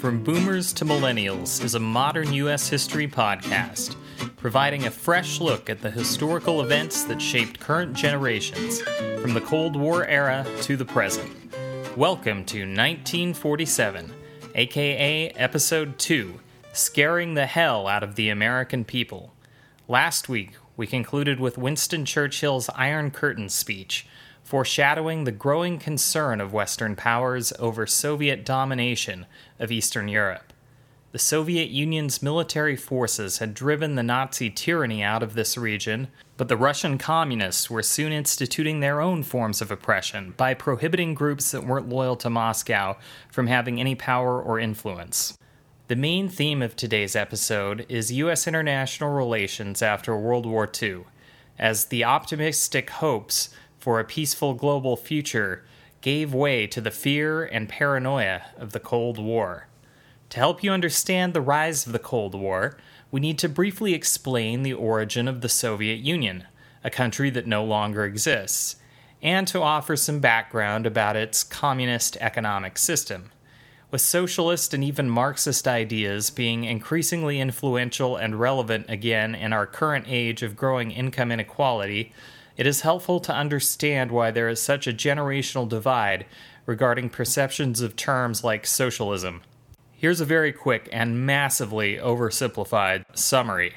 From Boomers to Millennials is a modern U.S. history podcast, providing a fresh look at the historical events that shaped current generations, from the Cold War era to the present. Welcome to 1947, aka Episode 2 Scaring the Hell Out of the American People. Last week, we concluded with Winston Churchill's Iron Curtain speech foreshadowing the growing concern of Western powers over Soviet domination of Eastern Europe. The Soviet Union's military forces had driven the Nazi tyranny out of this region, but the Russian communists were soon instituting their own forms of oppression by prohibiting groups that weren't loyal to Moscow from having any power or influence. The main theme of today's episode is U.S. international relations after World War II, as the optimistic hopes for a peaceful global future gave way to the fear and paranoia of the Cold War. To help you understand the rise of the Cold War, we need to briefly explain the origin of the Soviet Union, a country that no longer exists, and to offer some background about its communist economic system. With socialist and even Marxist ideas being increasingly influential and relevant again in our current age of growing income inequality, it is helpful to understand why there is such a generational divide regarding perceptions of terms like socialism. Here's a very quick and massively oversimplified summary.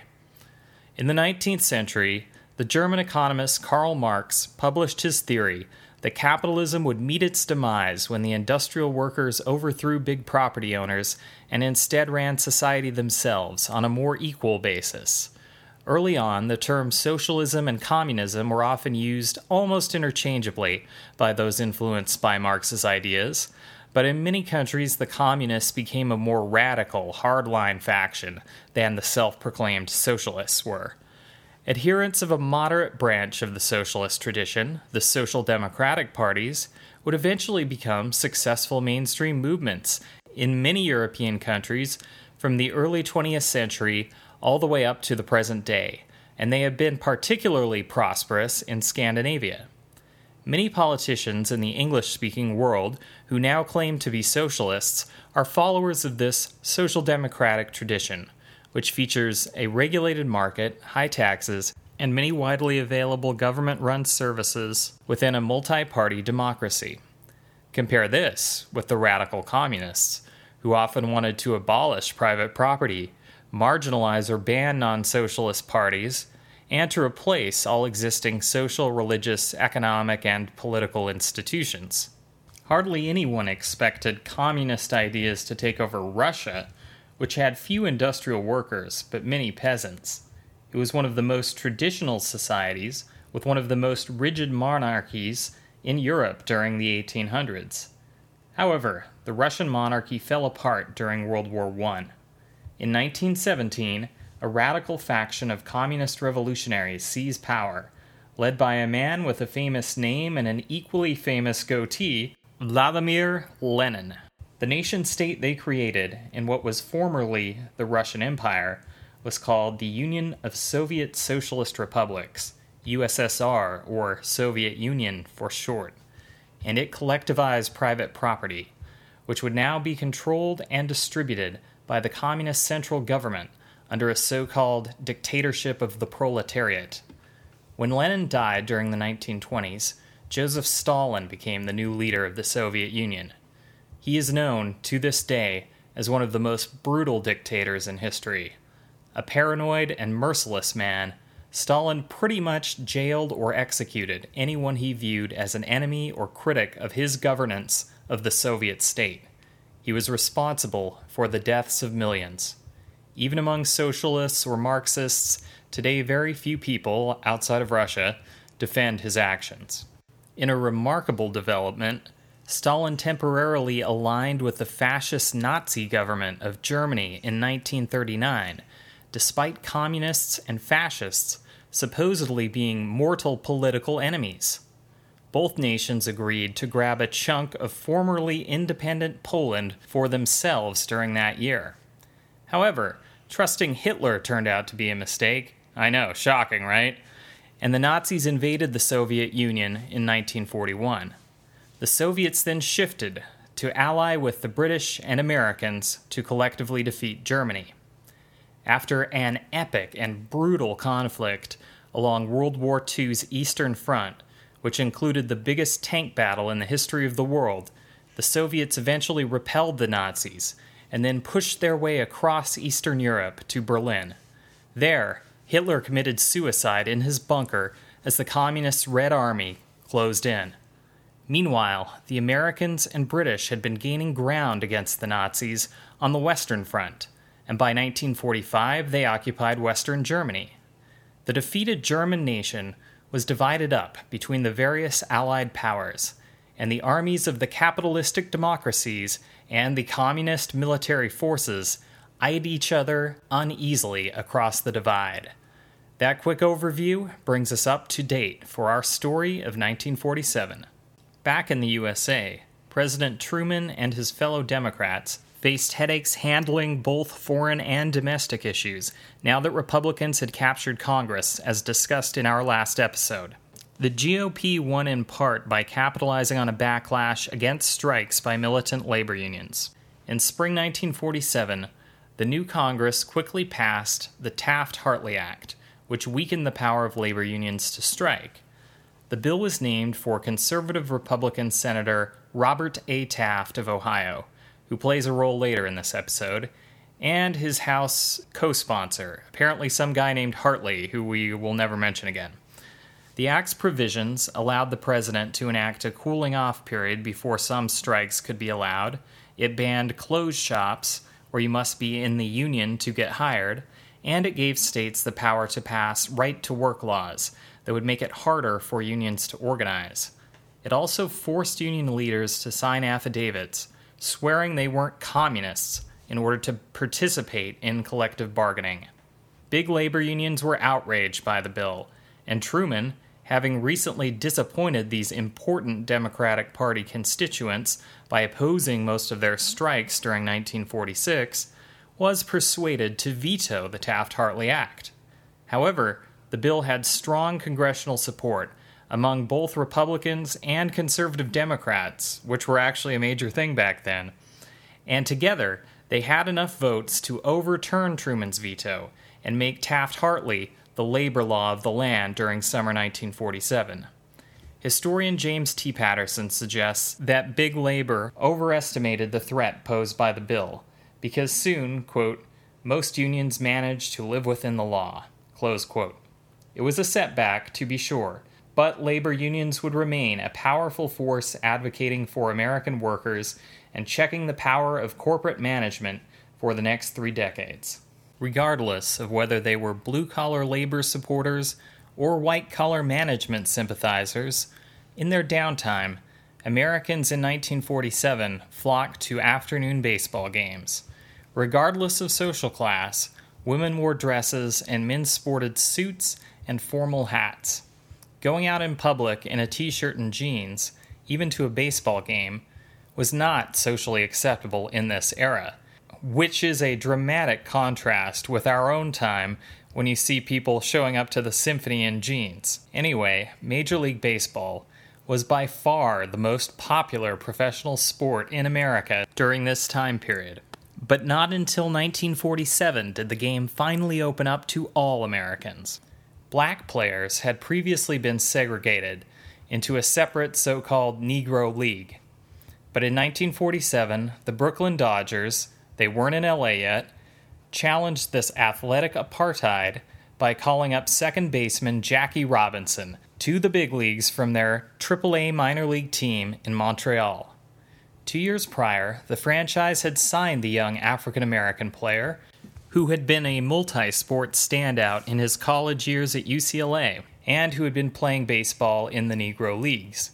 In the 19th century, the German economist Karl Marx published his theory that capitalism would meet its demise when the industrial workers overthrew big property owners and instead ran society themselves on a more equal basis. Early on, the terms socialism and communism were often used almost interchangeably by those influenced by Marx's ideas, but in many countries, the communists became a more radical, hardline faction than the self proclaimed socialists were. Adherents of a moderate branch of the socialist tradition, the social democratic parties, would eventually become successful mainstream movements in many European countries from the early 20th century all the way up to the present day, and they have been particularly prosperous in Scandinavia. Many politicians in the English speaking world who now claim to be socialists are followers of this social democratic tradition, which features a regulated market, high taxes, and many widely available government run services within a multi party democracy. Compare this with the radical communists, who often wanted to abolish private property marginalize or ban non socialist parties, and to replace all existing social, religious, economic, and political institutions. Hardly anyone expected communist ideas to take over Russia, which had few industrial workers but many peasants. It was one of the most traditional societies, with one of the most rigid monarchies in Europe during the 1800s. However, the Russian monarchy fell apart during World War I. In 1917, a radical faction of communist revolutionaries seized power, led by a man with a famous name and an equally famous goatee, Vladimir Lenin. The nation state they created in what was formerly the Russian Empire was called the Union of Soviet Socialist Republics, USSR, or Soviet Union for short, and it collectivized private property, which would now be controlled and distributed by the communist central government under a so called dictatorship of the proletariat. When Lenin died during the 1920s, Joseph Stalin became the new leader of the Soviet Union. He is known, to this day, as one of the most brutal dictators in history. A paranoid and merciless man, Stalin pretty much jailed or executed anyone he viewed as an enemy or critic of his governance of the Soviet state. He was responsible for the deaths of millions. Even among socialists or Marxists, today very few people outside of Russia defend his actions. In a remarkable development, Stalin temporarily aligned with the fascist Nazi government of Germany in 1939, despite communists and fascists supposedly being mortal political enemies both nations agreed to grab a chunk of formerly independent Poland for themselves during that year. However, trusting Hitler turned out to be a mistake. I know, shocking, right? And the Nazis invaded the Soviet Union in 1941. The Soviets then shifted to ally with the British and Americans to collectively defeat Germany. After an epic and brutal conflict along World War II's Eastern Front, which included the biggest tank battle in the history of the world, the Soviets eventually repelled the Nazis and then pushed their way across Eastern Europe to Berlin. There, Hitler committed suicide in his bunker as the Communist Red Army closed in. Meanwhile, the Americans and British had been gaining ground against the Nazis on the Western Front, and by 1945 they occupied Western Germany. The defeated German nation was divided up between the various Allied powers, and the armies of the capitalistic democracies and the communist military forces eyed each other uneasily across the divide. That quick overview brings us up to date for our story of 1947. Back in the USA, President Truman and his fellow Democrats faced headaches handling both foreign and domestic issues now that Republicans had captured Congress, as discussed in our last episode. The GOP won in part by capitalizing on a backlash against strikes by militant labor unions. In spring 1947, the new Congress quickly passed the Taft Hartley Act, which weakened the power of labor unions to strike. The bill was named for conservative Republican Senator Robert A. Taft of Ohio, who plays a role later in this episode, and his House co sponsor, apparently some guy named Hartley, who we will never mention again. The Act's provisions allowed the president to enact a cooling off period before some strikes could be allowed. It banned closed shops, where you must be in the union to get hired, and it gave states the power to pass right to work laws that would make it harder for unions to organize. It also forced union leaders to sign affidavits swearing they weren't communists in order to participate in collective bargaining. Big labor unions were outraged by the bill, and Truman, having recently disappointed these important Democratic Party constituents by opposing most of their strikes during 1946, was persuaded to veto the Taft Hartley Act. However, the bill had strong congressional support among both Republicans and conservative Democrats, which were actually a major thing back then. And together, they had enough votes to overturn Truman's veto and make Taft Hartley the labor law of the land during summer 1947. Historian James T. Patterson suggests that big labor overestimated the threat posed by the bill, because soon, quote, most unions managed to live within the law. It was a setback, to be sure, but labor unions would remain a powerful force advocating for American workers and checking the power of corporate management for the next three decades regardless of whether they were blue collar labor supporters or white collar management sympathizers, in their downtime, Americans in 1947 flocked to afternoon baseball games. Regardless of social class, women wore dresses and men sported suits and formal hats. Going out in public in a t shirt and jeans, even to a baseball game, was not socially acceptable in this era which is a dramatic contrast with our own time when you see people showing up to the symphony in jeans. Anyway, Major League Baseball was by far the most popular professional sport in America during this time period. But not until 1947 did the game finally open up to all Americans. Black players had previously been segregated into a separate so called Negro League. But in 1947, the Brooklyn Dodgers, they weren't in LA yet, challenged this athletic apartheid by calling up second baseman Jackie Robinson to the big leagues from their AAA minor league team in Montreal. Two years prior, the franchise had signed the young African American player, who had been a multi sport standout in his college years at UCLA and who had been playing baseball in the Negro Leagues.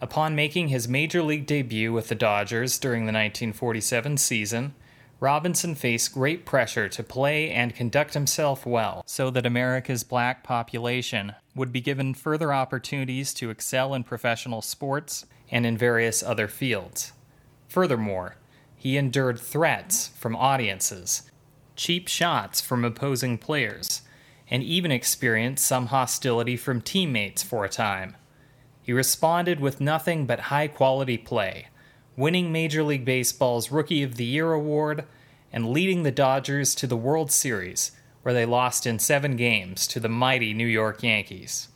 Upon making his major league debut with the Dodgers during the 1947 season, Robinson faced great pressure to play and conduct himself well so that America's black population would be given further opportunities to excel in professional sports and in various other fields. Furthermore, he endured threats from audiences, cheap shots from opposing players, and even experienced some hostility from teammates for a time. He responded with nothing but high quality play, winning Major League Baseball's Rookie of the Year award and leading the Dodgers to the World Series, where they lost in seven games to the mighty New York Yankees.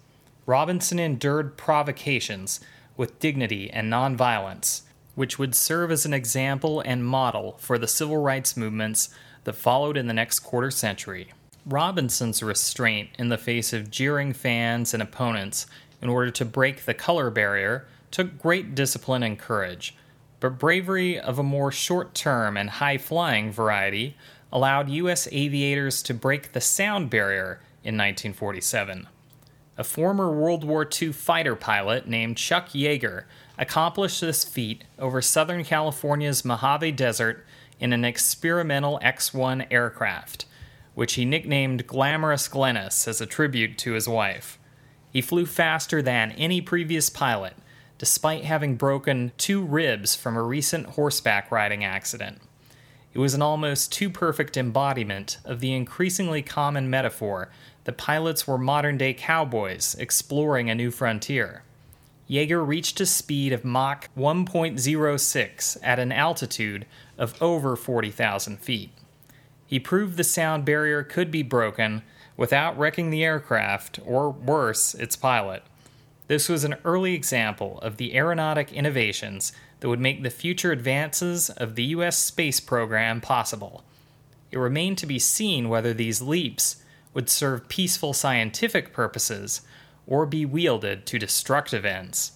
Robinson endured provocations with dignity and nonviolence, which would serve as an example and model for the civil rights movements that followed in the next quarter century. Robinson's restraint in the face of jeering fans and opponents in order to break the color barrier took great discipline and courage, but bravery of a more short term and high flying variety allowed U.S. aviators to break the sound barrier in 1947. A former World War II fighter pilot named Chuck Yeager accomplished this feat over Southern California's Mojave Desert in an experimental X 1 aircraft, which he nicknamed Glamorous Glennis as a tribute to his wife. He flew faster than any previous pilot, despite having broken two ribs from a recent horseback riding accident. It was an almost too perfect embodiment of the increasingly common metaphor that pilots were modern day cowboys exploring a new frontier. Yeager reached a speed of Mach 1.06 at an altitude of over 40,000 feet. He proved the sound barrier could be broken without wrecking the aircraft, or worse, its pilot. This was an early example of the aeronautic innovations that would make the future advances of the U.S. space program possible. It remained to be seen whether these leaps would serve peaceful scientific purposes or be wielded to destructive ends.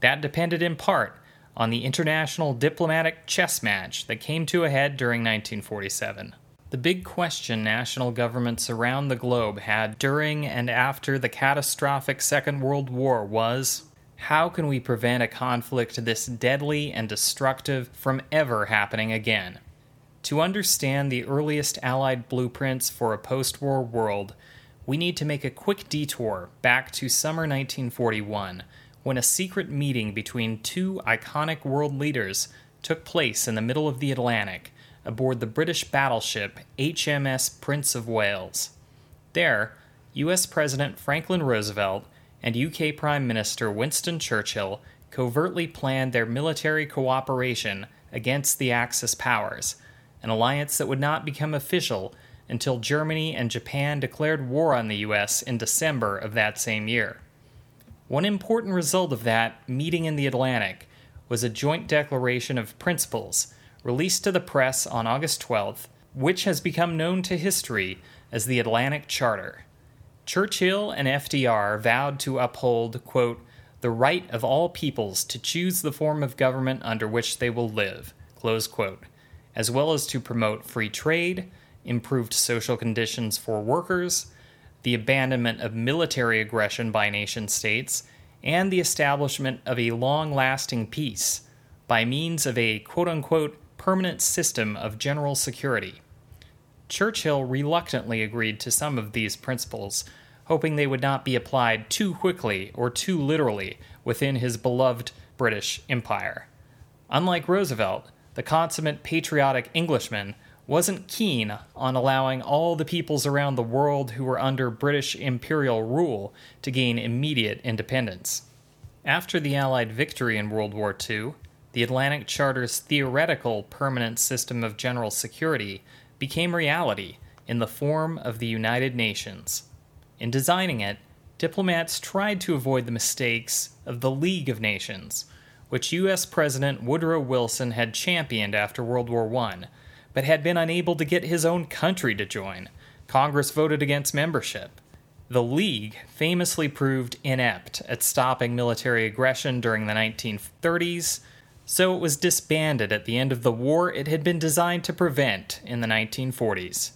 That depended in part on the international diplomatic chess match that came to a head during 1947. The big question national governments around the globe had during and after the catastrophic Second World War was how can we prevent a conflict this deadly and destructive from ever happening again? To understand the earliest Allied blueprints for a post war world, we need to make a quick detour back to summer 1941 when a secret meeting between two iconic world leaders took place in the middle of the Atlantic aboard the British battleship HMS Prince of Wales. There, US President Franklin Roosevelt and UK Prime Minister Winston Churchill covertly planned their military cooperation against the Axis powers, an alliance that would not become official until Germany and Japan declared war on the US in December of that same year. One important result of that meeting in the Atlantic was a joint declaration of principles released to the press on August 12th, which has become known to history as the Atlantic Charter. Churchill and FDR vowed to uphold, quote, the right of all peoples to choose the form of government under which they will live, close quote, as well as to promote free trade, improved social conditions for workers, the abandonment of military aggression by nation states, and the establishment of a long lasting peace by means of a quote unquote permanent system of general security. Churchill reluctantly agreed to some of these principles, hoping they would not be applied too quickly or too literally within his beloved British Empire. Unlike Roosevelt, the consummate patriotic Englishman wasn't keen on allowing all the peoples around the world who were under British imperial rule to gain immediate independence. After the Allied victory in World War II, the Atlantic Charter's theoretical permanent system of general security became reality in the form of the United Nations. In designing it, diplomats tried to avoid the mistakes of the League of Nations, which U.S. President Woodrow Wilson had championed after World War I, but had been unable to get his own country to join. Congress voted against membership. The League famously proved inept at stopping military aggression during the 1930s so it was disbanded at the end of the war it had been designed to prevent in the 1940s.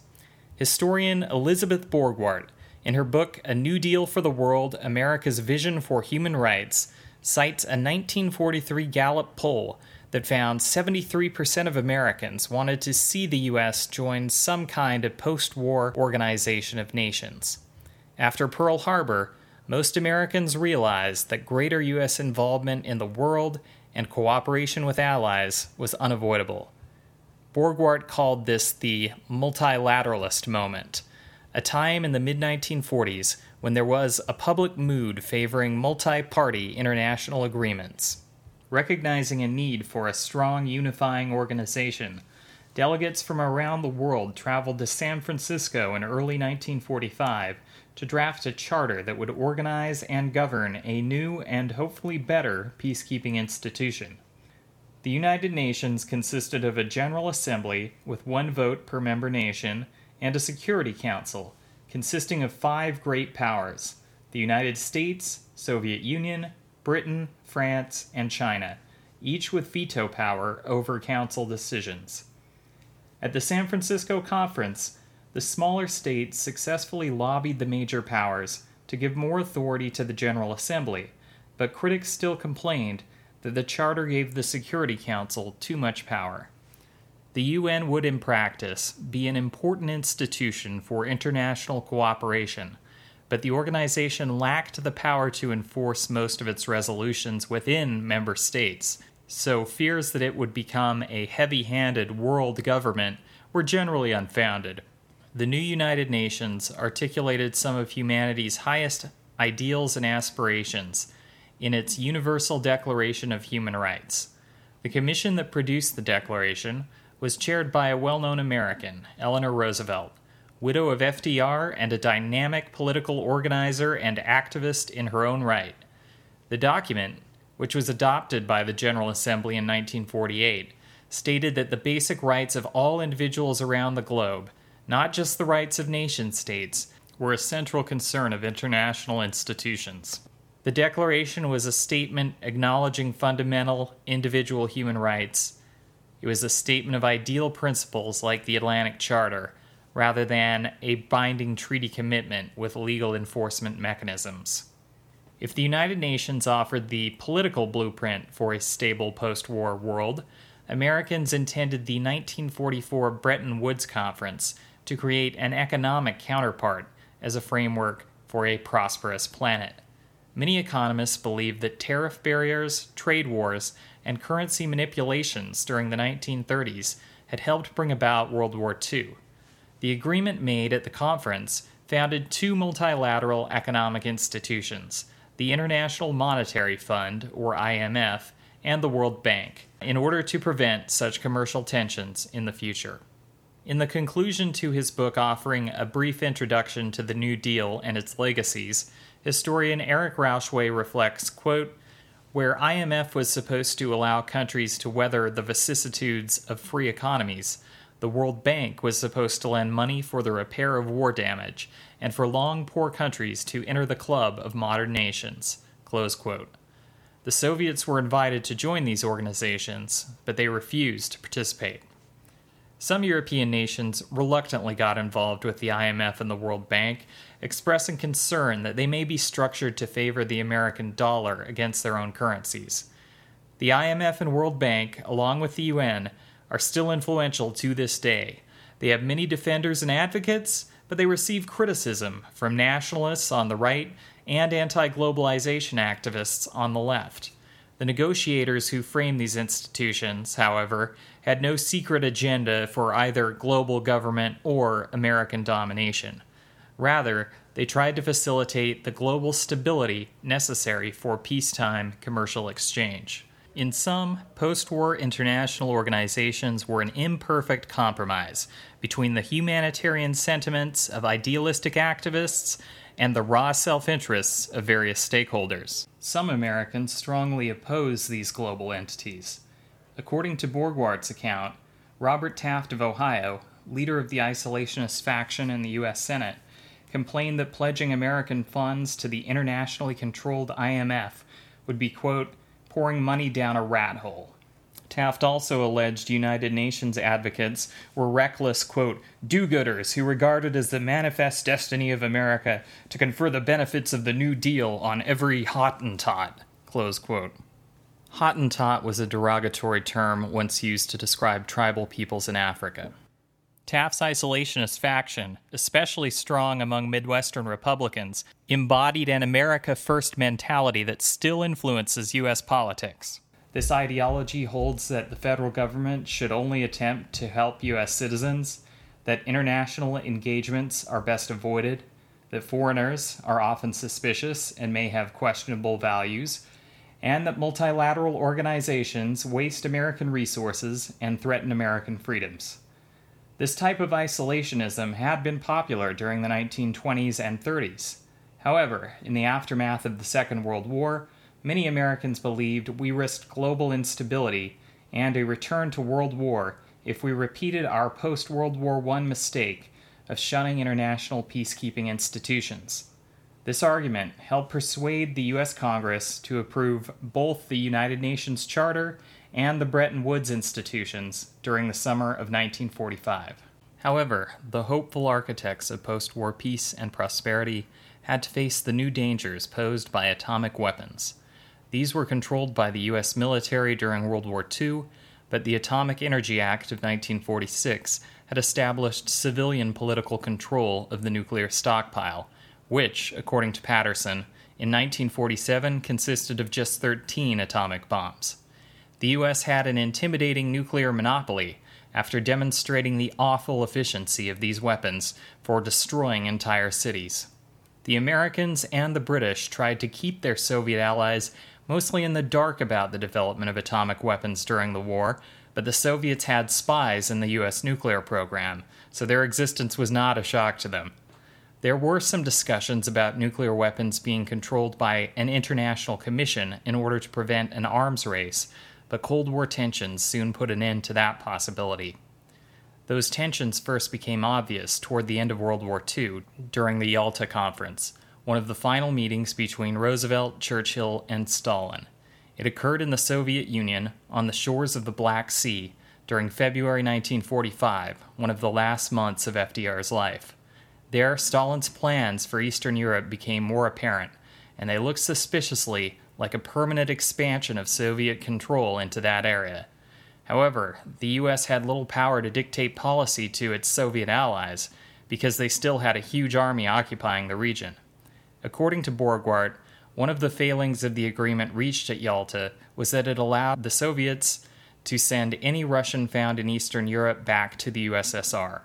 Historian Elizabeth Borgwardt, in her book A New Deal for the World America's Vision for Human Rights, cites a 1943 Gallup poll that found 73% of Americans wanted to see the U.S. join some kind of post war organization of nations. After Pearl Harbor, most Americans realized that greater U.S. involvement in the world and cooperation with allies was unavoidable. Borgwardt called this the multilateralist moment, a time in the mid 1940s when there was a public mood favoring multi party international agreements. Recognizing a need for a strong unifying organization, delegates from around the world traveled to San Francisco in early 1945 to draft a charter that would organize and govern a new and hopefully better peacekeeping institution. The United Nations consisted of a General Assembly with one vote per member nation and a Security Council consisting of five great powers the United States, Soviet Union, Britain, France, and China, each with veto power over Council decisions. At the San Francisco Conference, the smaller states successfully lobbied the major powers to give more authority to the General Assembly, but critics still complained that the Charter gave the Security Council too much power. The UN would, in practice, be an important institution for international cooperation, but the organization lacked the power to enforce most of its resolutions within member states, so fears that it would become a heavy handed world government were generally unfounded. The new United Nations articulated some of humanity's highest ideals and aspirations in its Universal Declaration of Human Rights. The commission that produced the declaration was chaired by a well known American, Eleanor Roosevelt widow of FDR and a dynamic political organizer and activist in her own right. The document, which was adopted by the General Assembly in 1948, stated that the basic rights of all individuals around the globe, not just the rights of nation states, were a central concern of international institutions. The Declaration was a statement acknowledging fundamental individual human rights. It was a statement of ideal principles like the Atlantic Charter rather than a binding treaty commitment with legal enforcement mechanisms. If the United Nations offered the political blueprint for a stable post war world, Americans intended the 1944 Bretton Woods Conference to create an economic counterpart as a framework for a prosperous planet. Many economists believe that tariff barriers, trade wars, and currency manipulations during the 1930s had helped bring about World War II. The agreement made at the conference founded two multilateral economic institutions the International Monetary Fund, or IMF, and the World Bank, in order to prevent such commercial tensions in the future. In the conclusion to his book offering a brief introduction to the New Deal and its legacies, historian Eric Rauchway reflects, quote, where IMF was supposed to allow countries to weather the vicissitudes of free economies, the World Bank was supposed to lend money for the repair of war damage and for long poor countries to enter the club of modern nations. The Soviets were invited to join these organizations, but they refused to participate. Some European nations reluctantly got involved with the IMF and the World Bank, expressing concern that they may be structured to favor the American dollar against their own currencies. The IMF and World Bank, along with the UN, are still influential to this day. They have many defenders and advocates, but they receive criticism from nationalists on the right and anti globalization activists on the left. The negotiators who framed these institutions, however, had no secret agenda for either global government or American domination. Rather, they tried to facilitate the global stability necessary for peacetime commercial exchange. In sum, post war international organizations were an imperfect compromise between the humanitarian sentiments of idealistic activists and the raw self interests of various stakeholders. Some Americans strongly oppose these global entities. According to Borgwardt's account, Robert Taft of Ohio, leader of the isolationist faction in the U.S. Senate, complained that pledging American funds to the internationally controlled IMF would be, quote, pouring money down a rat hole. Taft also alleged United Nations advocates were reckless, quote, do gooders who regarded as the manifest destiny of America to confer the benefits of the New Deal on every Hottentot, close quote. Hottentot was a derogatory term once used to describe tribal peoples in Africa. Taft's isolationist faction, especially strong among Midwestern Republicans, embodied an America First mentality that still influences U.S. politics. This ideology holds that the federal government should only attempt to help U.S. citizens, that international engagements are best avoided, that foreigners are often suspicious and may have questionable values, and that multilateral organizations waste American resources and threaten American freedoms. This type of isolationism had been popular during the 1920s and 30s. However, in the aftermath of the Second World War, many Americans believed we risked global instability and a return to World War if we repeated our post World War I mistake of shunning international peacekeeping institutions. This argument helped persuade the U.S. Congress to approve both the United Nations Charter and the Bretton Woods institutions during the summer of 1945. However, the hopeful architects of post war peace and prosperity had to face the new dangers posed by atomic weapons. These were controlled by the U.S. military during World War II, but the Atomic Energy Act of 1946 had established civilian political control of the nuclear stockpile which, according to Patterson, in 1947 consisted of just 13 atomic bombs. The U.S. had an intimidating nuclear monopoly after demonstrating the awful efficiency of these weapons for destroying entire cities. The Americans and the British tried to keep their Soviet allies mostly in the dark about the development of atomic weapons during the war, but the Soviets had spies in the U.S. nuclear program, so their existence was not a shock to them. There were some discussions about nuclear weapons being controlled by an international commission in order to prevent an arms race, but Cold War tensions soon put an end to that possibility. Those tensions first became obvious toward the end of World War II during the Yalta Conference, one of the final meetings between Roosevelt, Churchill, and Stalin. It occurred in the Soviet Union on the shores of the Black Sea during February 1945, one of the last months of FDR's life. There, Stalin's plans for Eastern Europe became more apparent, and they looked suspiciously like a permanent expansion of Soviet control into that area. However, the US had little power to dictate policy to its Soviet allies because they still had a huge army occupying the region. According to Borgwardt, one of the failings of the agreement reached at Yalta was that it allowed the Soviets to send any Russian found in Eastern Europe back to the USSR.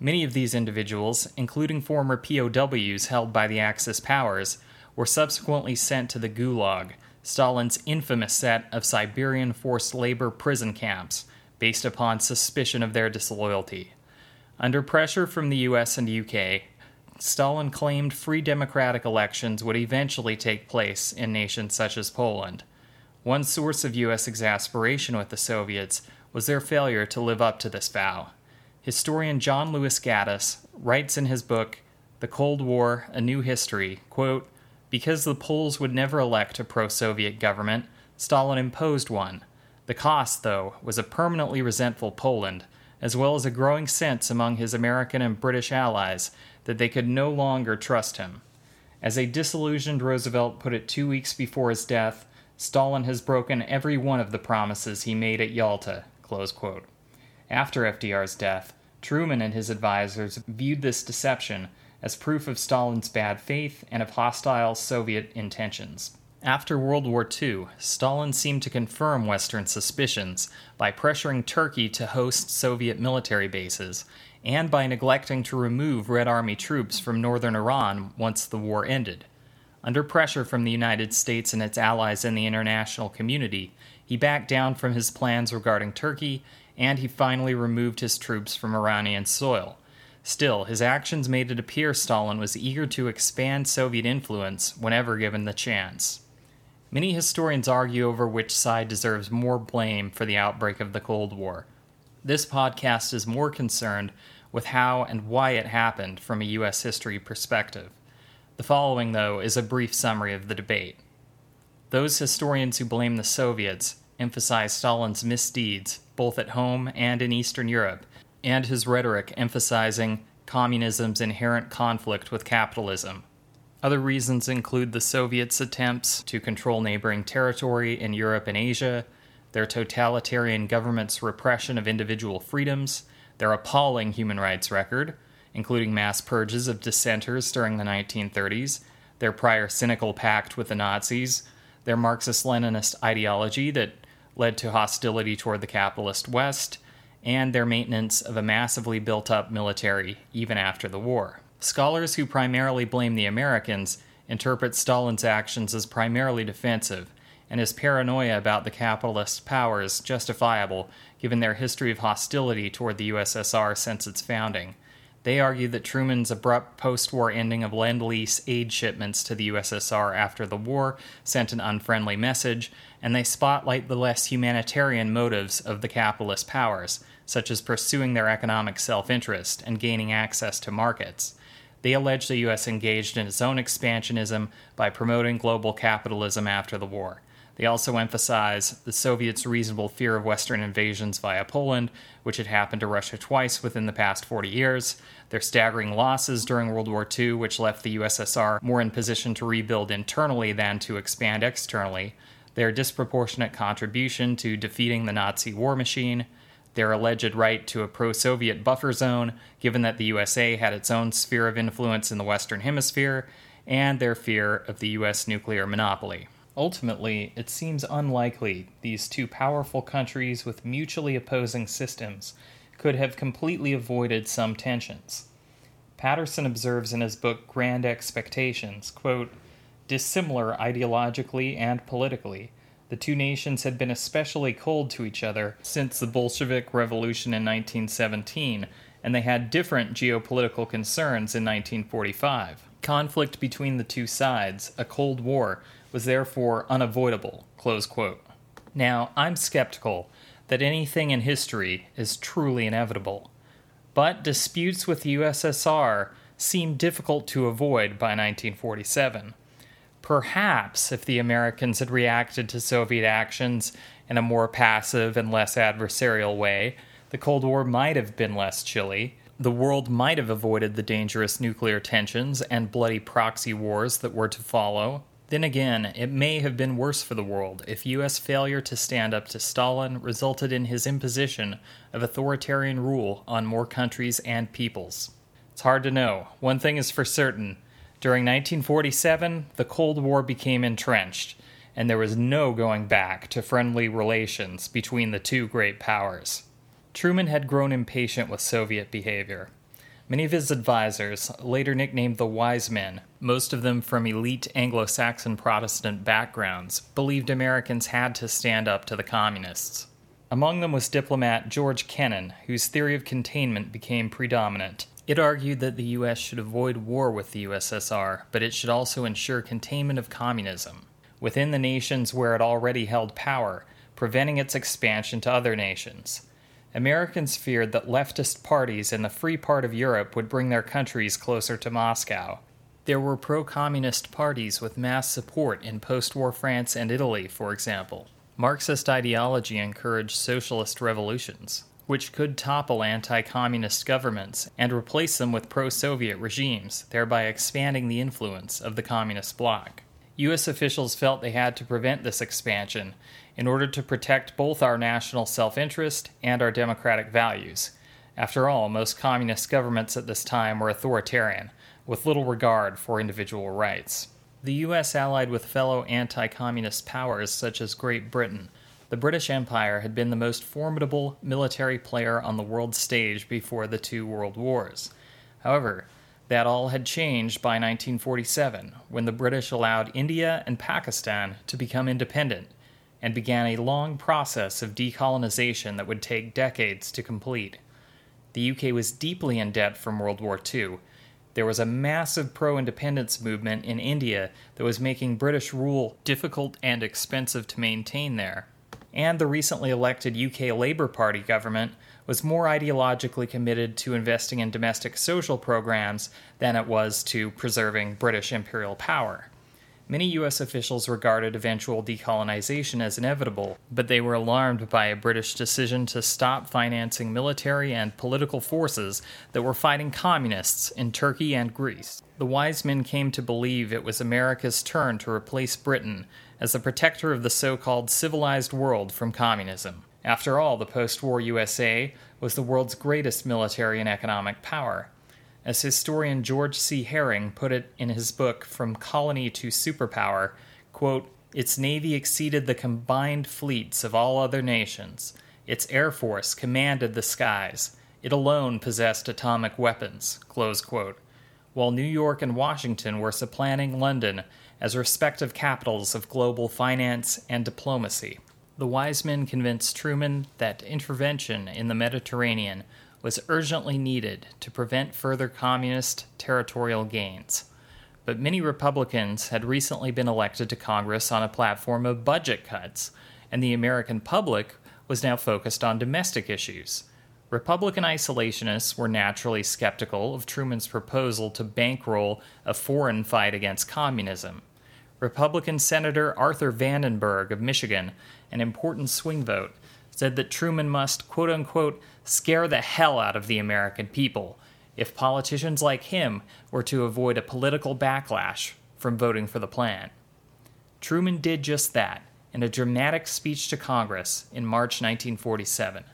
Many of these individuals, including former POWs held by the Axis powers, were subsequently sent to the Gulag, Stalin's infamous set of Siberian forced labor prison camps, based upon suspicion of their disloyalty. Under pressure from the US and UK, Stalin claimed free democratic elections would eventually take place in nations such as Poland. One source of US exasperation with the Soviets was their failure to live up to this vow. Historian John Lewis Gaddis writes in his book, The Cold War A New History, quote, because the Poles would never elect a pro Soviet government, Stalin imposed one. The cost, though, was a permanently resentful Poland, as well as a growing sense among his American and British allies that they could no longer trust him. As a disillusioned Roosevelt put it two weeks before his death, Stalin has broken every one of the promises he made at Yalta. After FDR's death, Truman and his advisers viewed this deception as proof of Stalin's bad faith and of hostile Soviet intentions. After World War II, Stalin seemed to confirm Western suspicions by pressuring Turkey to host Soviet military bases and by neglecting to remove Red Army troops from northern Iran once the war ended. Under pressure from the United States and its allies in the international community, he backed down from his plans regarding Turkey and he finally removed his troops from Iranian soil. Still, his actions made it appear Stalin was eager to expand Soviet influence whenever given the chance. Many historians argue over which side deserves more blame for the outbreak of the Cold War. This podcast is more concerned with how and why it happened from a U.S. history perspective. The following, though, is a brief summary of the debate. Those historians who blame the Soviets emphasize Stalin's misdeeds both at home and in Eastern Europe, and his rhetoric emphasizing communism's inherent conflict with capitalism. Other reasons include the Soviets' attempts to control neighboring territory in Europe and Asia, their totalitarian government's repression of individual freedoms, their appalling human rights record, including mass purges of dissenters during the 1930s, their prior cynical pact with the Nazis, their Marxist Leninist ideology that led to hostility toward the capitalist West and their maintenance of a massively built up military even after the war. Scholars who primarily blame the Americans interpret Stalin's actions as primarily defensive and his paranoia about the capitalist powers justifiable given their history of hostility toward the USSR since its founding. They argue that Truman's abrupt post war ending of Lend Lease aid shipments to the USSR after the war sent an unfriendly message, and they spotlight the less humanitarian motives of the capitalist powers, such as pursuing their economic self interest and gaining access to markets. They allege the U.S. engaged in its own expansionism by promoting global capitalism after the war. They also emphasize the Soviets' reasonable fear of Western invasions via Poland, which had happened to Russia twice within the past 40 years, their staggering losses during World War II, which left the USSR more in position to rebuild internally than to expand externally, their disproportionate contribution to defeating the Nazi war machine, their alleged right to a pro Soviet buffer zone, given that the USA had its own sphere of influence in the Western Hemisphere, and their fear of the US nuclear monopoly. Ultimately, it seems unlikely these two powerful countries with mutually opposing systems could have completely avoided some tensions. Patterson observes in his book Grand Expectations, quote, dissimilar ideologically and politically, the two nations had been especially cold to each other since the Bolshevik Revolution in 1917, and they had different geopolitical concerns in 1945. Conflict between the two sides, a Cold War, was therefore unavoidable. Now, I'm skeptical that anything in history is truly inevitable, but disputes with the USSR seemed difficult to avoid by 1947. Perhaps if the Americans had reacted to Soviet actions in a more passive and less adversarial way, the Cold War might have been less chilly. The world might have avoided the dangerous nuclear tensions and bloody proxy wars that were to follow. Then again, it may have been worse for the world if U.S. failure to stand up to Stalin resulted in his imposition of authoritarian rule on more countries and peoples. It's hard to know. One thing is for certain during 1947, the Cold War became entrenched, and there was no going back to friendly relations between the two great powers. Truman had grown impatient with Soviet behavior. Many of his advisers, later nicknamed the Wise Men, most of them from elite Anglo Saxon Protestant backgrounds, believed Americans had to stand up to the communists. Among them was diplomat George Kennan, whose theory of containment became predominant. It argued that the U.S. should avoid war with the USSR, but it should also ensure containment of communism within the nations where it already held power, preventing its expansion to other nations. Americans feared that leftist parties in the free part of Europe would bring their countries closer to Moscow. There were pro communist parties with mass support in post war France and Italy, for example. Marxist ideology encouraged socialist revolutions, which could topple anti communist governments and replace them with pro Soviet regimes, thereby expanding the influence of the communist bloc. U.S. officials felt they had to prevent this expansion in order to protect both our national self interest and our democratic values. After all, most communist governments at this time were authoritarian, with little regard for individual rights. The U.S. allied with fellow anti communist powers such as Great Britain. The British Empire had been the most formidable military player on the world stage before the two world wars. However, that all had changed by 1947, when the British allowed India and Pakistan to become independent and began a long process of decolonization that would take decades to complete. The UK was deeply in debt from World War II. There was a massive pro independence movement in India that was making British rule difficult and expensive to maintain there. And the recently elected UK Labour Party government was more ideologically committed to investing in domestic social programs than it was to preserving British imperial power. Many U.S. officials regarded eventual decolonization as inevitable, but they were alarmed by a British decision to stop financing military and political forces that were fighting communists in Turkey and Greece. The wise men came to believe it was America's turn to replace Britain as the protector of the so called civilized world from communism. After all, the post war USA was the world's greatest military and economic power. As historian George C. Herring put it in his book From Colony to Superpower, quote, its navy exceeded the combined fleets of all other nations. Its air force commanded the skies. It alone possessed atomic weapons. While New York and Washington were supplanting London as respective capitals of global finance and diplomacy. The wise men convinced Truman that intervention in the Mediterranean was urgently needed to prevent further communist territorial gains. But many Republicans had recently been elected to Congress on a platform of budget cuts, and the American public was now focused on domestic issues. Republican isolationists were naturally skeptical of Truman's proposal to bankroll a foreign fight against communism. Republican Senator Arthur Vandenberg of Michigan, an important swing vote, said that Truman must, quote unquote, scare the hell out of the American people if politicians like him were to avoid a political backlash from voting for the plan. Truman did just that in a dramatic speech to Congress in March 1947.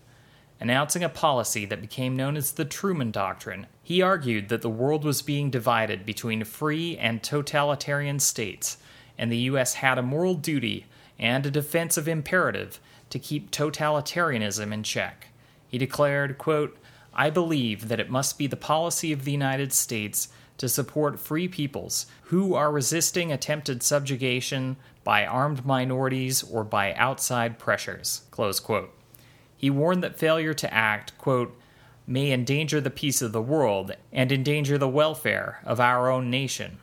Announcing a policy that became known as the Truman Doctrine, he argued that the world was being divided between free and totalitarian states, and the U.S. had a moral duty and a defensive imperative to keep totalitarianism in check. He declared, quote, I believe that it must be the policy of the United States to support free peoples who are resisting attempted subjugation by armed minorities or by outside pressures. He warned that failure to act, quote, may endanger the peace of the world and endanger the welfare of our own nation.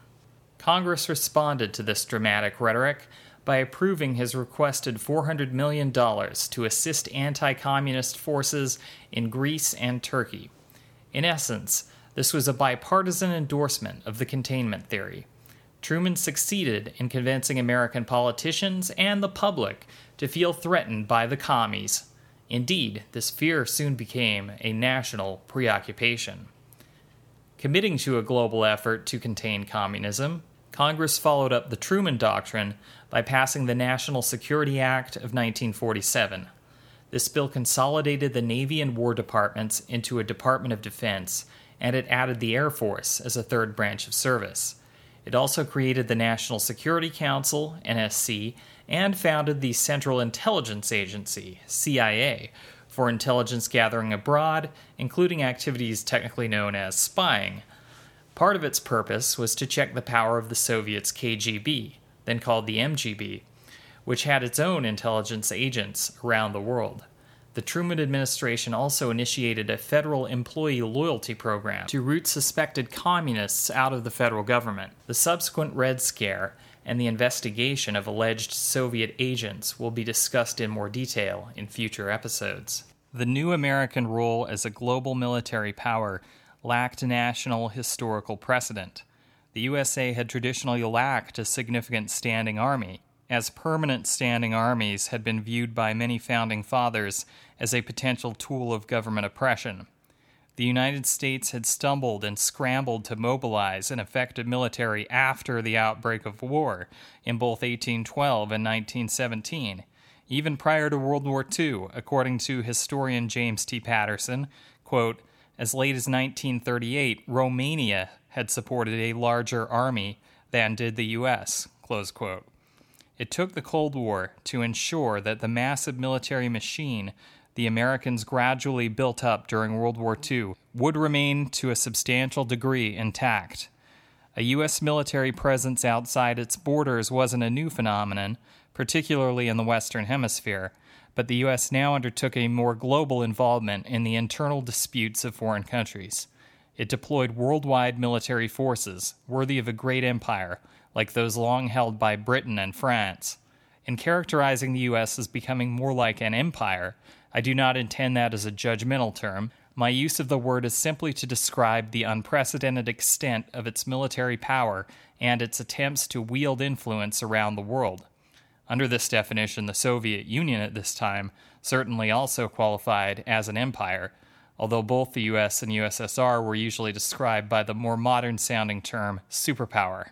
Congress responded to this dramatic rhetoric by approving his requested $400 million to assist anti communist forces in Greece and Turkey. In essence, this was a bipartisan endorsement of the containment theory. Truman succeeded in convincing American politicians and the public to feel threatened by the commies. Indeed, this fear soon became a national preoccupation. Committing to a global effort to contain communism, Congress followed up the Truman Doctrine by passing the National Security Act of 1947. This bill consolidated the Navy and War Departments into a Department of Defense and it added the Air Force as a third branch of service. It also created the National Security Council, NSC, and founded the Central Intelligence Agency, CIA, for intelligence gathering abroad, including activities technically known as spying. Part of its purpose was to check the power of the Soviets' KGB, then called the MGB, which had its own intelligence agents around the world the Truman administration also initiated a federal employee loyalty program to root suspected communists out of the federal government. The subsequent Red Scare and the investigation of alleged Soviet agents will be discussed in more detail in future episodes. The new American role as a global military power lacked national historical precedent. The USA had traditionally lacked a significant standing army, as permanent standing armies had been viewed by many founding fathers as a potential tool of government oppression. The United States had stumbled and scrambled to mobilize an effective military after the outbreak of war in both 1812 and 1917, even prior to World War II, according to historian James T. Patterson. Quote, as late as 1938, Romania had supported a larger army than did the U.S. It took the Cold War to ensure that the massive military machine the Americans gradually built up during World War II would remain to a substantial degree intact. A U.S. military presence outside its borders wasn't a new phenomenon, particularly in the Western Hemisphere, but the U.S. now undertook a more global involvement in the internal disputes of foreign countries. It deployed worldwide military forces, worthy of a great empire, like those long held by Britain and France. In characterizing the U.S. as becoming more like an empire, I do not intend that as a judgmental term. My use of the word is simply to describe the unprecedented extent of its military power and its attempts to wield influence around the world. Under this definition, the Soviet Union at this time certainly also qualified as an empire, although both the US and USSR were usually described by the more modern sounding term superpower.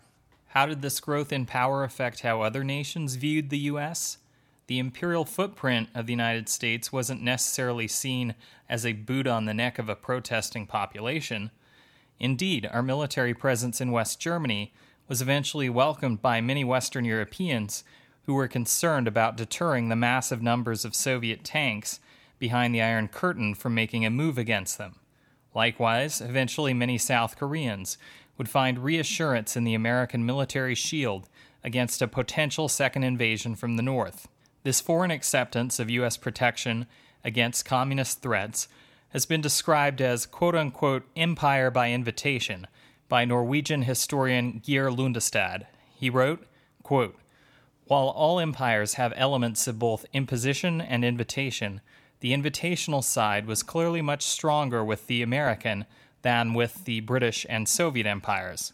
How did this growth in power affect how other nations viewed the US? the imperial footprint of the United States wasn't necessarily seen as a boot on the neck of a protesting population. Indeed, our military presence in West Germany was eventually welcomed by many Western Europeans who were concerned about deterring the massive numbers of Soviet tanks behind the Iron Curtain from making a move against them. Likewise, eventually many South Koreans would find reassurance in the American military shield against a potential second invasion from the north. This foreign acceptance of U.S. protection against communist threats has been described as quote unquote empire by invitation by Norwegian historian Geir Lundestad. He wrote, quote, While all empires have elements of both imposition and invitation, the invitational side was clearly much stronger with the American than with the British and Soviet empires.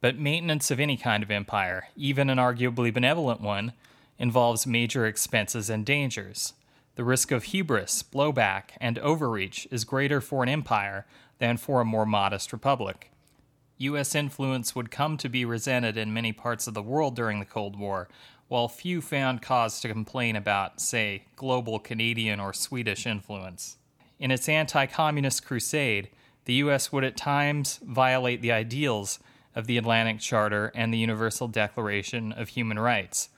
But maintenance of any kind of empire, even an arguably benevolent one, involves major expenses and dangers. The risk of hubris, blowback, and overreach is greater for an empire than for a more modest republic. U.S. influence would come to be resented in many parts of the world during the Cold War, while few found cause to complain about, say, global Canadian or Swedish influence. In its anti communist crusade, the U.S. would at times violate the ideals of the Atlantic Charter and the Universal Declaration of Human Rights.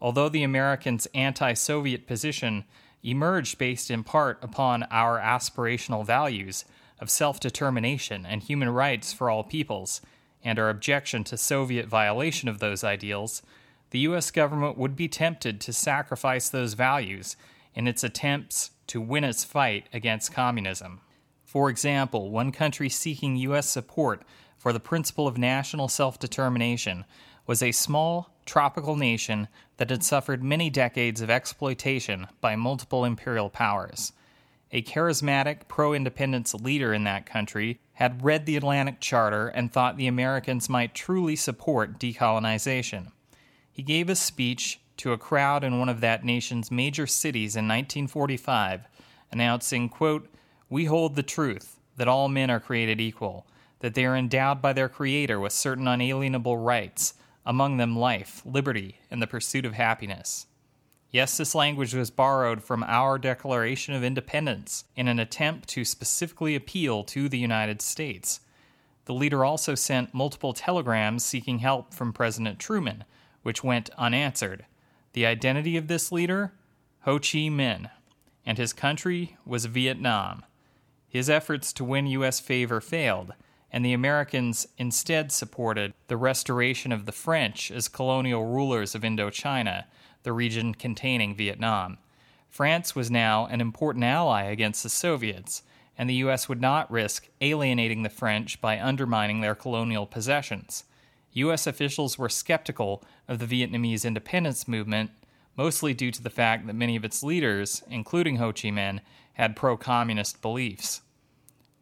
Although the Americans' anti Soviet position emerged based in part upon our aspirational values of self determination and human rights for all peoples, and our objection to Soviet violation of those ideals, the U.S. government would be tempted to sacrifice those values in its attempts to win its fight against communism. For example, one country seeking U.S. support for the principle of national self determination was a small, tropical nation that had suffered many decades of exploitation by multiple imperial powers. A charismatic pro independence leader in that country had read the Atlantic Charter and thought the Americans might truly support decolonization. He gave a speech to a crowd in one of that nation's major cities in 1945, announcing, quote, We hold the truth that all men are created equal, that they are endowed by their Creator with certain unalienable rights, among them life, liberty, and the pursuit of happiness. Yes, this language was borrowed from our Declaration of Independence in an attempt to specifically appeal to the United States. The leader also sent multiple telegrams seeking help from President Truman which went unanswered. The identity of this leader? Ho Chi Minh, and his country was Vietnam. His efforts to win U.S. favor failed, and the Americans instead supported the restoration of the French as colonial rulers of Indochina, the region containing Vietnam. France was now an important ally against the Soviets, and the U.S. would not risk alienating the French by undermining their colonial possessions. U.S. officials were skeptical of the Vietnamese independence movement, mostly due to the fact that many of its leaders, including Ho Chi Minh, had pro communist beliefs.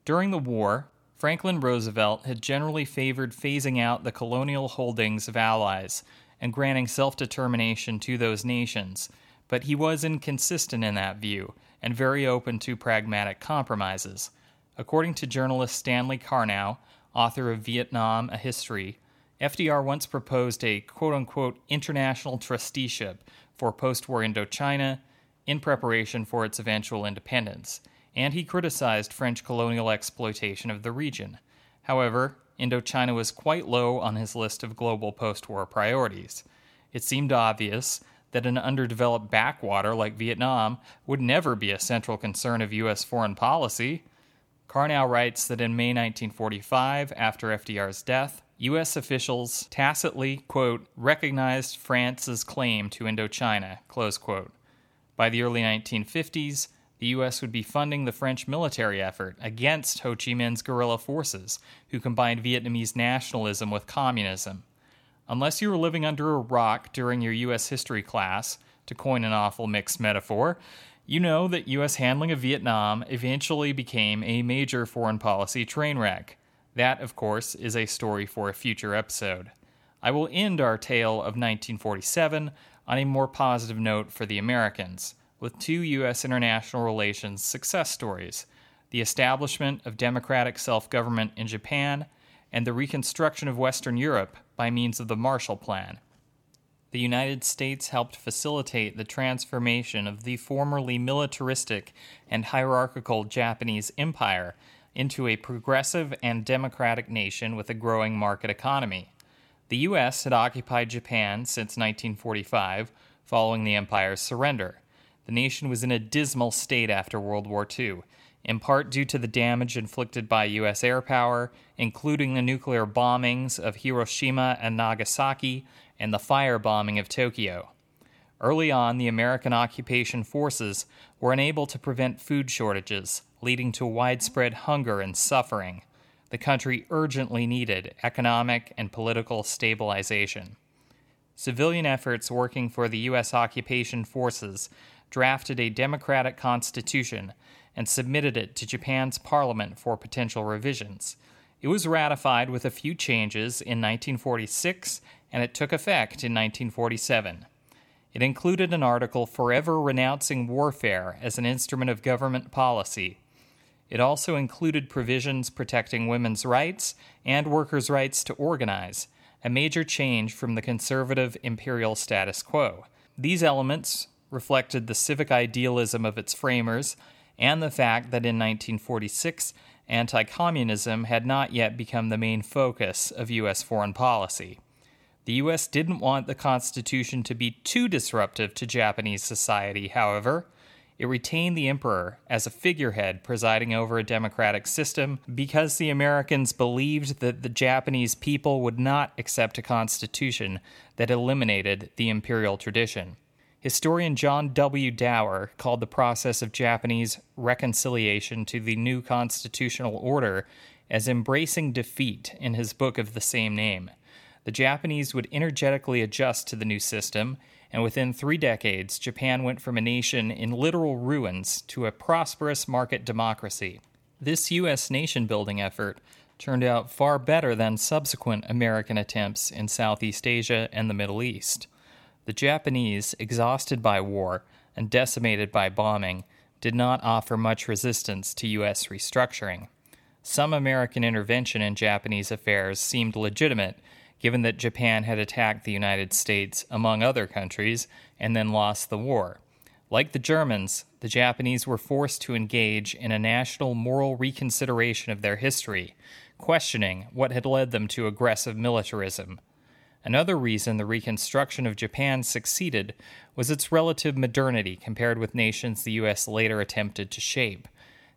During the war, Franklin Roosevelt had generally favored phasing out the colonial holdings of allies and granting self determination to those nations, but he was inconsistent in that view and very open to pragmatic compromises. According to journalist Stanley Karnow, author of Vietnam A History, FDR once proposed a quote unquote international trusteeship for post war Indochina in preparation for its eventual independence, and he criticized French colonial exploitation of the region. However, Indochina was quite low on his list of global post war priorities. It seemed obvious that an underdeveloped backwater like Vietnam would never be a central concern of U.S. foreign policy. Karnow writes that in May 1945, after FDR's death, U.S. officials tacitly, quote, recognized France's claim to Indochina, close quote. By the early 1950s, the U.S. would be funding the French military effort against Ho Chi Minh's guerrilla forces, who combined Vietnamese nationalism with communism. Unless you were living under a rock during your U.S. history class, to coin an awful mixed metaphor, you know that U.S. handling of Vietnam eventually became a major foreign policy train wreck. That, of course, is a story for a future episode. I will end our tale of 1947 on a more positive note for the Americans, with two U.S. international relations success stories the establishment of democratic self government in Japan and the reconstruction of Western Europe by means of the Marshall Plan. The United States helped facilitate the transformation of the formerly militaristic and hierarchical Japanese Empire into a progressive and democratic nation with a growing market economy. The U.S. had occupied Japan since 1945, following the empire's surrender. The nation was in a dismal state after World War II, in part due to the damage inflicted by U.S. air power, including the nuclear bombings of Hiroshima and Nagasaki and the firebombing of Tokyo. Early on, the American occupation forces were unable to prevent food shortages, leading to widespread hunger and suffering. The country urgently needed economic and political stabilization. Civilian efforts working for the U.S. occupation forces drafted a democratic constitution and submitted it to Japan's parliament for potential revisions. It was ratified with a few changes in 1946 and it took effect in 1947. It included an article forever renouncing warfare as an instrument of government policy. It also included provisions protecting women's rights and workers' rights to organize, a major change from the conservative imperial status quo. These elements reflected the civic idealism of its framers and the fact that in 1946 anti communism had not yet become the main focus of U.S. foreign policy. The U.S. didn't want the Constitution to be too disruptive to Japanese society, however. It retained the emperor as a figurehead presiding over a democratic system because the Americans believed that the Japanese people would not accept a constitution that eliminated the imperial tradition. Historian John W. Dower called the process of Japanese reconciliation to the new constitutional order as embracing defeat in his book of the same name. The Japanese would energetically adjust to the new system, and within three decades, Japan went from a nation in literal ruins to a prosperous market democracy. This U.S. nation building effort turned out far better than subsequent American attempts in Southeast Asia and the Middle East. The Japanese, exhausted by war and decimated by bombing, did not offer much resistance to U.S. restructuring. Some American intervention in Japanese affairs seemed legitimate, given that Japan had attacked the United States, among other countries, and then lost the war. Like the Germans, the Japanese were forced to engage in a national moral reconsideration of their history, questioning what had led them to aggressive militarism. Another reason the reconstruction of Japan succeeded was its relative modernity compared with nations the U.S. later attempted to shape.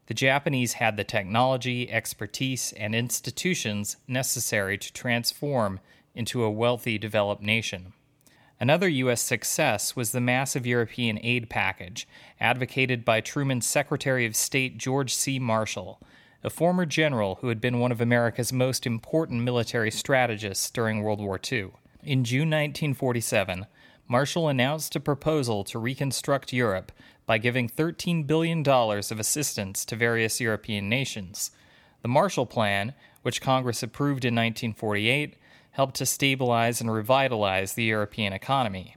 The Japanese had the technology, expertise, and institutions necessary to transform into a wealthy, developed nation. Another U.S. success was the massive European aid package, advocated by Truman's Secretary of State George C. Marshall, a former general who had been one of America's most important military strategists during World War II. In June 1947, Marshall announced a proposal to reconstruct Europe by giving $13 billion of assistance to various European nations. The Marshall Plan, which Congress approved in 1948, helped to stabilize and revitalize the European economy.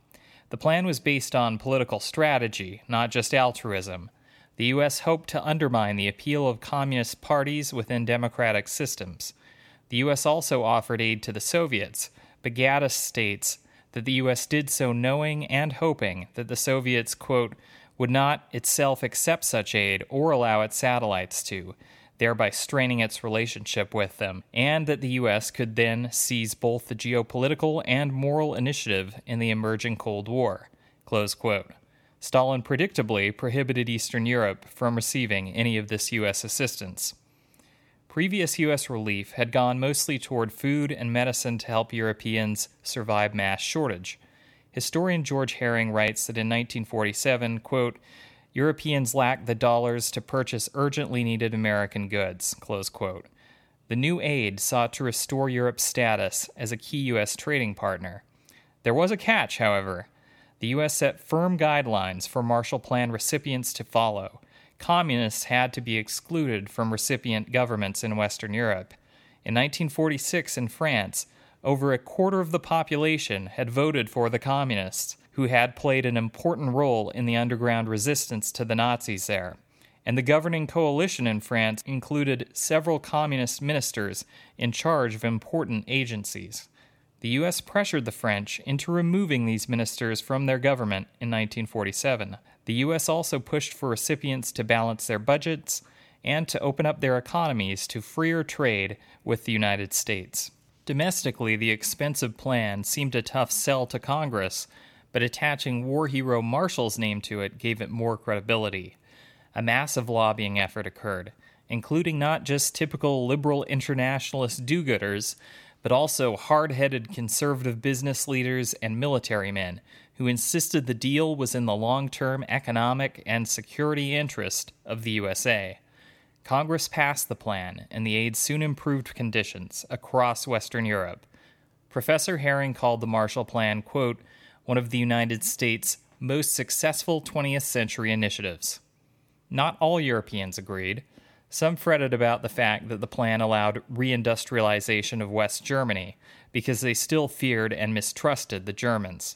The plan was based on political strategy, not just altruism, the U.S. hoped to undermine the appeal of communist parties within democratic systems. The U.S. also offered aid to the Soviets, but Gaddis states that the U.S. did so knowing and hoping that the Soviets, quote, would not itself accept such aid or allow its satellites to, thereby straining its relationship with them, and that the U.S. could then seize both the geopolitical and moral initiative in the emerging Cold War. Stalin predictably prohibited Eastern Europe from receiving any of this U.S. assistance. Previous U.S. relief had gone mostly toward food and medicine to help Europeans survive mass shortage. Historian George Herring writes that in 1947, quote, Europeans lacked the dollars to purchase urgently needed American goods, close quote. The new aid sought to restore Europe's status as a key U.S. trading partner. There was a catch, however the U.S. set firm guidelines for Marshall Plan recipients to follow. Communists had to be excluded from recipient governments in Western Europe. In 1946, in France, over a quarter of the population had voted for the Communists, who had played an important role in the underground resistance to the Nazis there. And the governing coalition in France included several communist ministers in charge of important agencies the U.S. pressured the French into removing these ministers from their government in 1947. The U.S. also pushed for recipients to balance their budgets and to open up their economies to freer trade with the United States. Domestically, the expensive plan seemed a tough sell to Congress, but attaching war hero Marshall's name to it gave it more credibility. A massive lobbying effort occurred, including not just typical liberal internationalist do gooders, but also hard headed conservative business leaders and military men who insisted the deal was in the long term economic and security interest of the USA. Congress passed the plan, and the aid soon improved conditions across Western Europe. Professor Herring called the Marshall Plan, quote, one of the United States' most successful 20th century initiatives. Not all Europeans agreed. Some fretted about the fact that the plan allowed reindustrialization of West Germany because they still feared and mistrusted the Germans.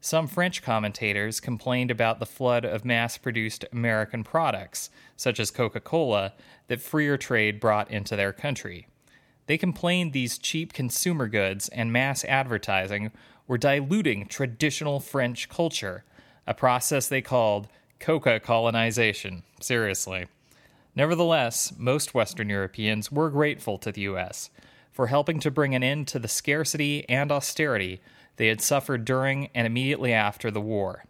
Some French commentators complained about the flood of mass produced American products, such as Coca Cola, that freer trade brought into their country. They complained these cheap consumer goods and mass advertising were diluting traditional French culture, a process they called coca colonization. Seriously. Nevertheless, most Western Europeans were grateful to the U.S. for helping to bring an end to the scarcity and austerity they had suffered during and immediately after the war.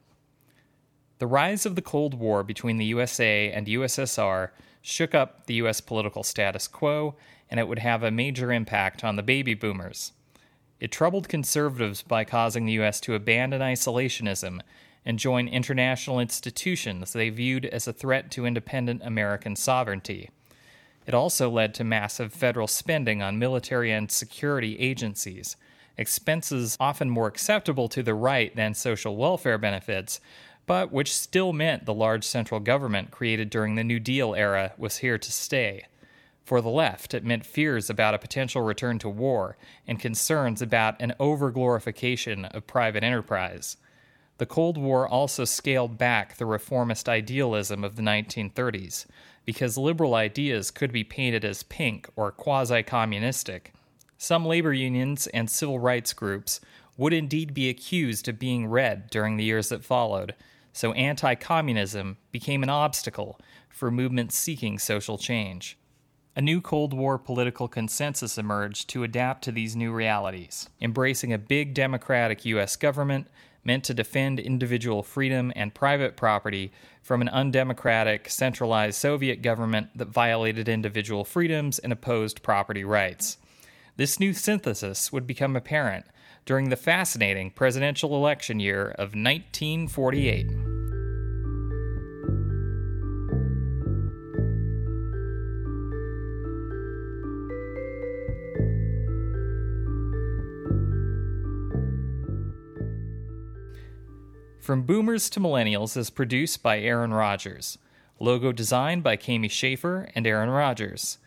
The rise of the Cold War between the USA and USSR shook up the US political status quo, and it would have a major impact on the baby boomers. It troubled conservatives by causing the US to abandon isolationism and join international institutions they viewed as a threat to independent American sovereignty. It also led to massive federal spending on military and security agencies, expenses often more acceptable to the right than social welfare benefits, but which still meant the large central government created during the New Deal era was here to stay. For the left, it meant fears about a potential return to war and concerns about an overglorification of private enterprise. The Cold War also scaled back the reformist idealism of the 1930s, because liberal ideas could be painted as pink or quasi communistic, some labor unions and civil rights groups would indeed be accused of being red during the years that followed, so anti communism became an obstacle for movements seeking social change. A new Cold War political consensus emerged to adapt to these new realities, embracing a big democratic U.S. government meant to defend individual freedom and private property from an undemocratic, centralized Soviet government that violated individual freedoms and opposed property rights. This new synthesis would become apparent during the fascinating presidential election year of 1948. From Boomers to Millennials is produced by Aaron Rodgers. Logo designed by Kami Schaefer and Aaron Rodgers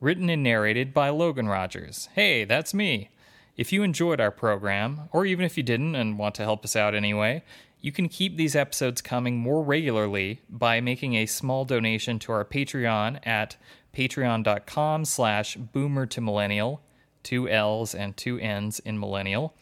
written and narrated by Logan Rogers. Hey, that's me. If you enjoyed our program, or even if you didn't and want to help us out anyway, you can keep these episodes coming more regularly by making a small donation to our Patreon at patreon.com slash boomer to millennial, two L's and two N's in millennial,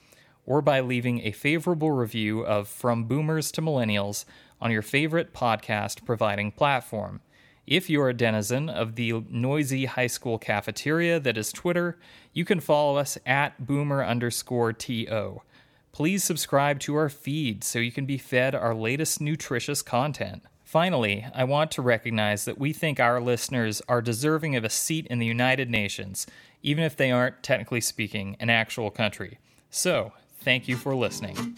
or by leaving a favorable review of From Boomers to Millennials on your favorite podcast providing platform. If you're a denizen of the noisy high school cafeteria that is Twitter, you can follow us at boomer underscore TO. Please subscribe to our feed so you can be fed our latest nutritious content. Finally, I want to recognize that we think our listeners are deserving of a seat in the United Nations, even if they aren't, technically speaking, an actual country. So, thank you for listening.